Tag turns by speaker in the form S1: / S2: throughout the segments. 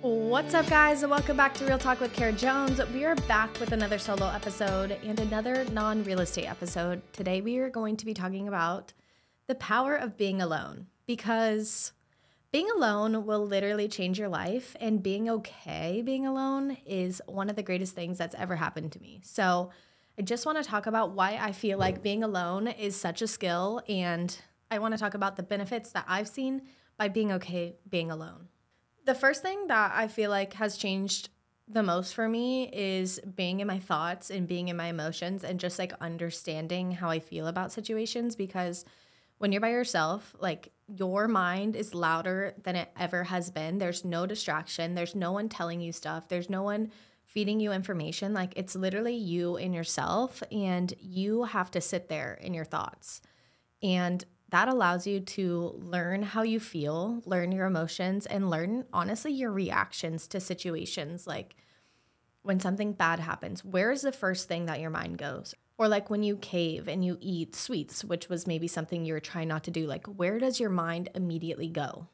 S1: What's up, guys, welcome back to Real Talk with Kara Jones. We are back with another solo episode and another non real estate episode. Today, we are going to be talking about the power of being alone because being alone will literally change your life, and being okay being alone is one of the greatest things that's ever happened to me. So, I just want to talk about why I feel like being alone is such a skill, and I want to talk about the benefits that I've seen by being okay being alone. The first thing that I feel like has changed the most for me is being in my thoughts and being in my emotions and just like understanding how I feel about situations because when you're by yourself, like your mind is louder than it ever has been. There's no distraction, there's no one telling you stuff, there's no one feeding you information. Like it's literally you and yourself, and you have to sit there in your thoughts. And that allows you to learn how you feel, learn your emotions, and learn honestly your reactions to situations. Like when something bad happens, where is the first thing that your mind goes? Or like when you cave and you eat sweets, which was maybe something you were trying not to do, like where does your mind immediately go?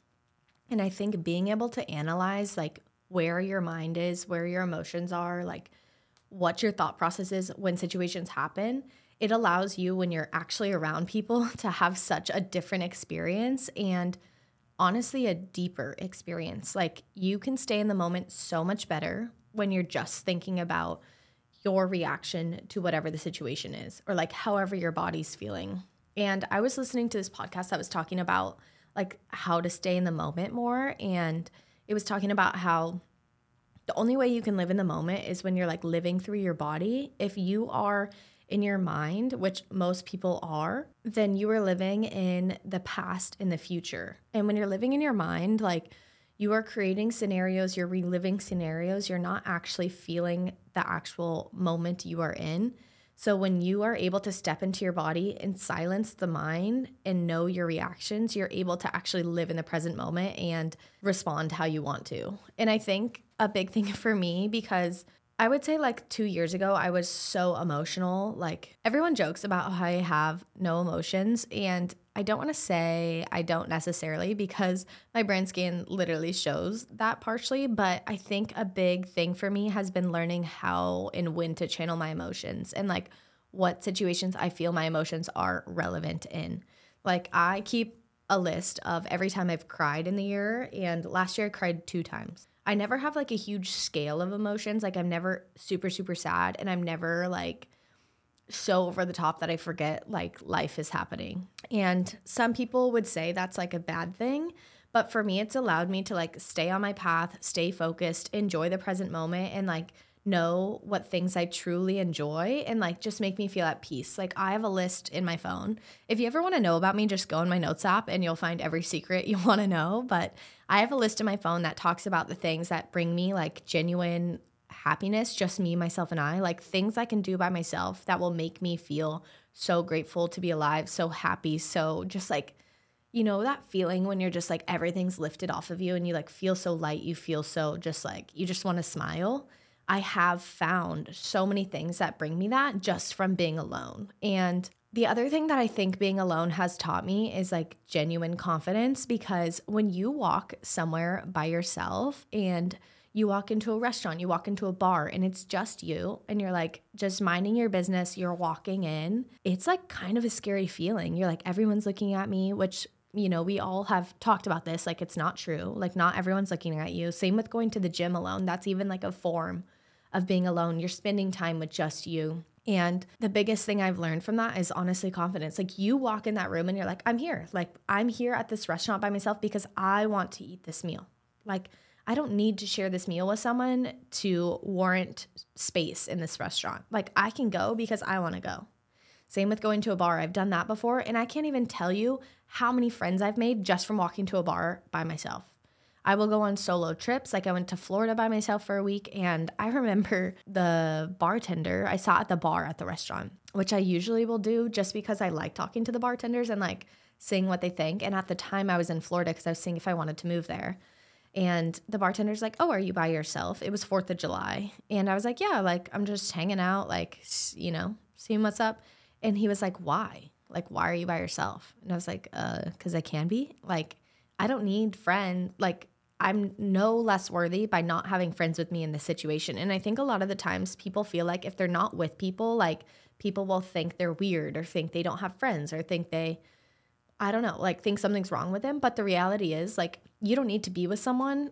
S1: And I think being able to analyze like where your mind is, where your emotions are, like what your thought process is when situations happen it allows you when you're actually around people to have such a different experience and honestly a deeper experience. Like you can stay in the moment so much better when you're just thinking about your reaction to whatever the situation is or like however your body's feeling. And I was listening to this podcast that was talking about like how to stay in the moment more and it was talking about how the only way you can live in the moment is when you're like living through your body. If you are in your mind, which most people are, then you are living in the past and the future. And when you're living in your mind, like you are creating scenarios, you're reliving scenarios, you're not actually feeling the actual moment you are in. So when you are able to step into your body and silence the mind and know your reactions, you're able to actually live in the present moment and respond how you want to. And I think a big thing for me because I would say like two years ago, I was so emotional. Like everyone jokes about how I have no emotions. And I don't want to say I don't necessarily because my brain scan literally shows that partially. But I think a big thing for me has been learning how and when to channel my emotions and like what situations I feel my emotions are relevant in. Like I keep a list of every time I've cried in the year. And last year I cried two times. I never have like a huge scale of emotions. Like I'm never super, super sad and I'm never like so over the top that I forget like life is happening. And some people would say that's like a bad thing. But for me, it's allowed me to like stay on my path, stay focused, enjoy the present moment, and like know what things I truly enjoy and like just make me feel at peace. Like I have a list in my phone. If you ever want to know about me, just go in my notes app and you'll find every secret you want to know. But I have a list in my phone that talks about the things that bring me like genuine happiness, just me, myself, and I, like things I can do by myself that will make me feel so grateful to be alive, so happy, so just like you know that feeling when you're just like everything's lifted off of you and you like feel so light, you feel so just like you just want to smile. I have found so many things that bring me that just from being alone. And the other thing that I think being alone has taught me is like genuine confidence because when you walk somewhere by yourself and you walk into a restaurant, you walk into a bar, and it's just you, and you're like just minding your business, you're walking in, it's like kind of a scary feeling. You're like, everyone's looking at me, which you know, we all have talked about this. Like, it's not true. Like, not everyone's looking at you. Same with going to the gym alone. That's even like a form of being alone. You're spending time with just you. And the biggest thing I've learned from that is honestly confidence. Like you walk in that room and you're like, I'm here. Like I'm here at this restaurant by myself because I want to eat this meal. Like I don't need to share this meal with someone to warrant space in this restaurant. Like I can go because I want to go. Same with going to a bar. I've done that before and I can't even tell you how many friends I've made just from walking to a bar by myself. I will go on solo trips. Like I went to Florida by myself for a week, and I remember the bartender I saw at the bar at the restaurant, which I usually will do just because I like talking to the bartenders and like seeing what they think. And at the time, I was in Florida because I was seeing if I wanted to move there. And the bartender's like, Oh, are you by yourself? It was 4th of July. And I was like, Yeah, like I'm just hanging out, like, you know, seeing what's up. And he was like, Why? Like, why are you by yourself? And I was like, Uh, because I can be. Like, I don't need friends. Like, I'm no less worthy by not having friends with me in this situation. And I think a lot of the times people feel like if they're not with people, like people will think they're weird or think they don't have friends or think they, I don't know, like think something's wrong with them. But the reality is, like, you don't need to be with someone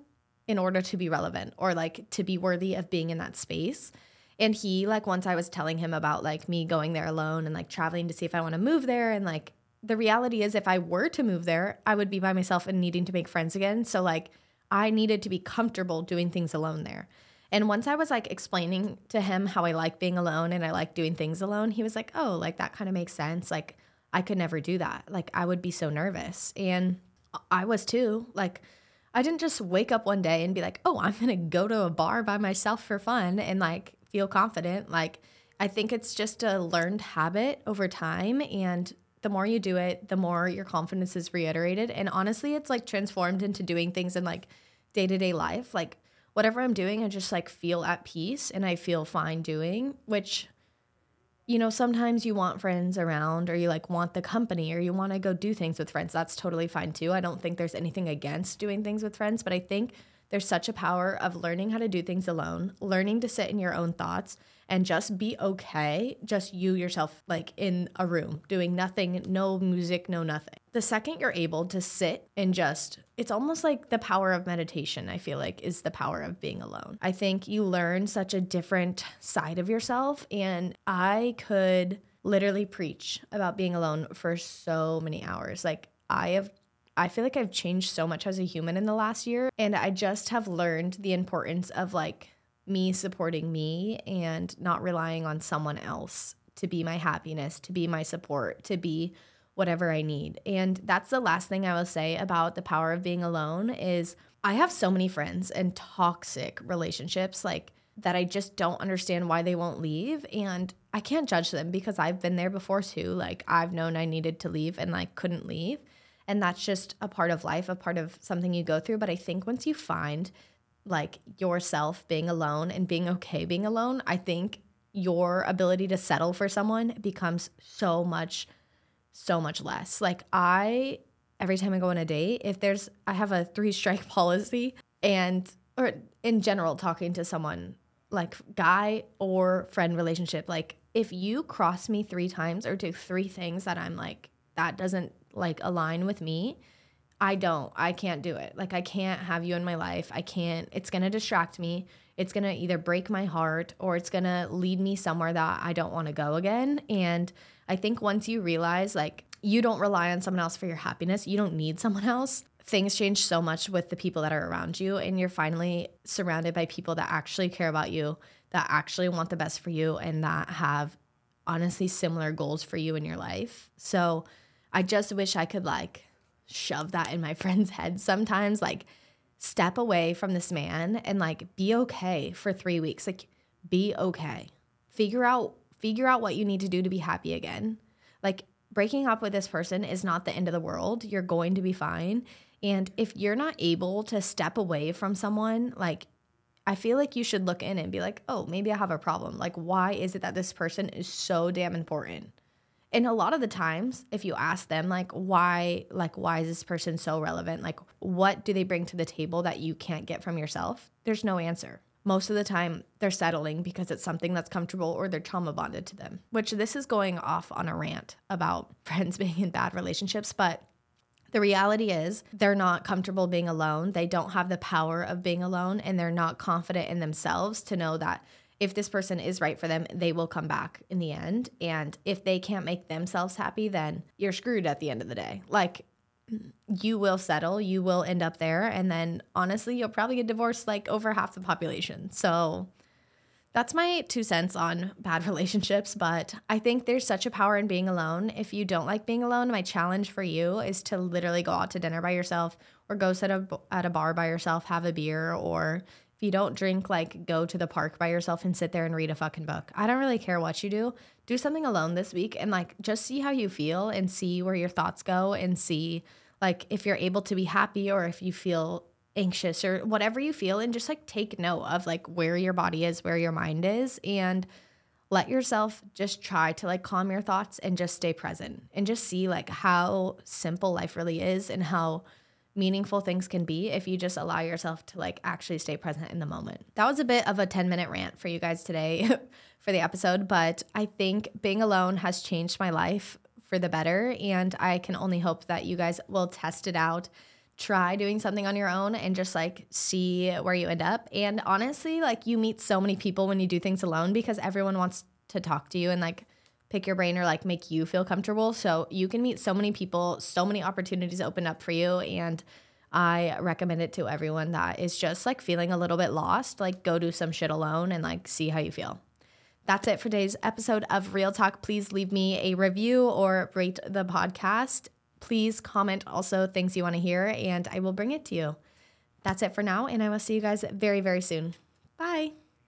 S1: in order to be relevant or like to be worthy of being in that space. And he, like, once I was telling him about like me going there alone and like traveling to see if I want to move there and like, the reality is if I were to move there, I would be by myself and needing to make friends again. So like I needed to be comfortable doing things alone there. And once I was like explaining to him how I like being alone and I like doing things alone, he was like, "Oh, like that kind of makes sense. Like I could never do that. Like I would be so nervous." And I was too. Like I didn't just wake up one day and be like, "Oh, I'm going to go to a bar by myself for fun and like feel confident." Like I think it's just a learned habit over time and the more you do it, the more your confidence is reiterated. And honestly, it's like transformed into doing things in like day to day life. Like whatever I'm doing, I just like feel at peace and I feel fine doing, which, you know, sometimes you want friends around or you like want the company or you want to go do things with friends. That's totally fine too. I don't think there's anything against doing things with friends, but I think there's such a power of learning how to do things alone, learning to sit in your own thoughts and just be okay, just you yourself, like in a room, doing nothing, no music, no nothing. The second you're able to sit and just, it's almost like the power of meditation, I feel like, is the power of being alone. I think you learn such a different side of yourself. And I could literally preach about being alone for so many hours. Like, I have I feel like I've changed so much as a human in the last year. And I just have learned the importance of like me supporting me and not relying on someone else to be my happiness, to be my support, to be whatever I need. And that's the last thing I will say about the power of being alone is I have so many friends and toxic relationships like that I just don't understand why they won't leave and I can't judge them because I've been there before too. Like I've known I needed to leave and like couldn't leave. And that's just a part of life, a part of something you go through, but I think once you find like yourself being alone and being okay being alone, I think your ability to settle for someone becomes so much so much less. Like I every time I go on a date, if there's I have a three strike policy and or in general talking to someone like guy or friend relationship, like if you cross me 3 times or do three things that I'm like that doesn't like align with me, I don't. I can't do it. Like I can't have you in my life. I can't. It's going to distract me. It's going to either break my heart or it's going to lead me somewhere that I don't want to go again. And I think once you realize like you don't rely on someone else for your happiness, you don't need someone else. Things change so much with the people that are around you and you're finally surrounded by people that actually care about you, that actually want the best for you and that have honestly similar goals for you in your life. So I just wish I could like shove that in my friends' heads sometimes. Like, step away from this man and like be okay for three weeks. Like, be okay. Figure out figure out what you need to do to be happy again. Like breaking up with this person is not the end of the world. You're going to be fine. And if you're not able to step away from someone, like I feel like you should look in and be like, oh, maybe I have a problem. Like, why is it that this person is so damn important? And a lot of the times if you ask them like why like why is this person so relevant? Like what do they bring to the table that you can't get from yourself? There's no answer. Most of the time they're settling because it's something that's comfortable or they're trauma bonded to them which this is going off on a rant about friends being in bad relationships but the reality is they're not comfortable being alone. They don't have the power of being alone and they're not confident in themselves to know that if this person is right for them, they will come back in the end. And if they can't make themselves happy, then you're screwed at the end of the day. Like you will settle, you will end up there. And then honestly, you'll probably get divorced like over half the population. So that's my two cents on bad relationships. But I think there's such a power in being alone. If you don't like being alone, my challenge for you is to literally go out to dinner by yourself or go sit at a bar by yourself, have a beer, or you don't drink, like go to the park by yourself and sit there and read a fucking book. I don't really care what you do. Do something alone this week and like just see how you feel and see where your thoughts go and see like if you're able to be happy or if you feel anxious or whatever you feel and just like take note of like where your body is, where your mind is and let yourself just try to like calm your thoughts and just stay present and just see like how simple life really is and how meaningful things can be if you just allow yourself to like actually stay present in the moment. That was a bit of a 10 minute rant for you guys today for the episode, but I think being alone has changed my life for the better. And I can only hope that you guys will test it out, try doing something on your own, and just like see where you end up. And honestly, like you meet so many people when you do things alone because everyone wants to talk to you and like pick your brain or like make you feel comfortable. So you can meet so many people, so many opportunities open up for you. And I recommend it to everyone that is just like feeling a little bit lost. Like go do some shit alone and like see how you feel. That's it for today's episode of Real Talk. Please leave me a review or rate the podcast. Please comment also things you want to hear, and I will bring it to you. That's it for now, and I will see you guys very, very soon. Bye.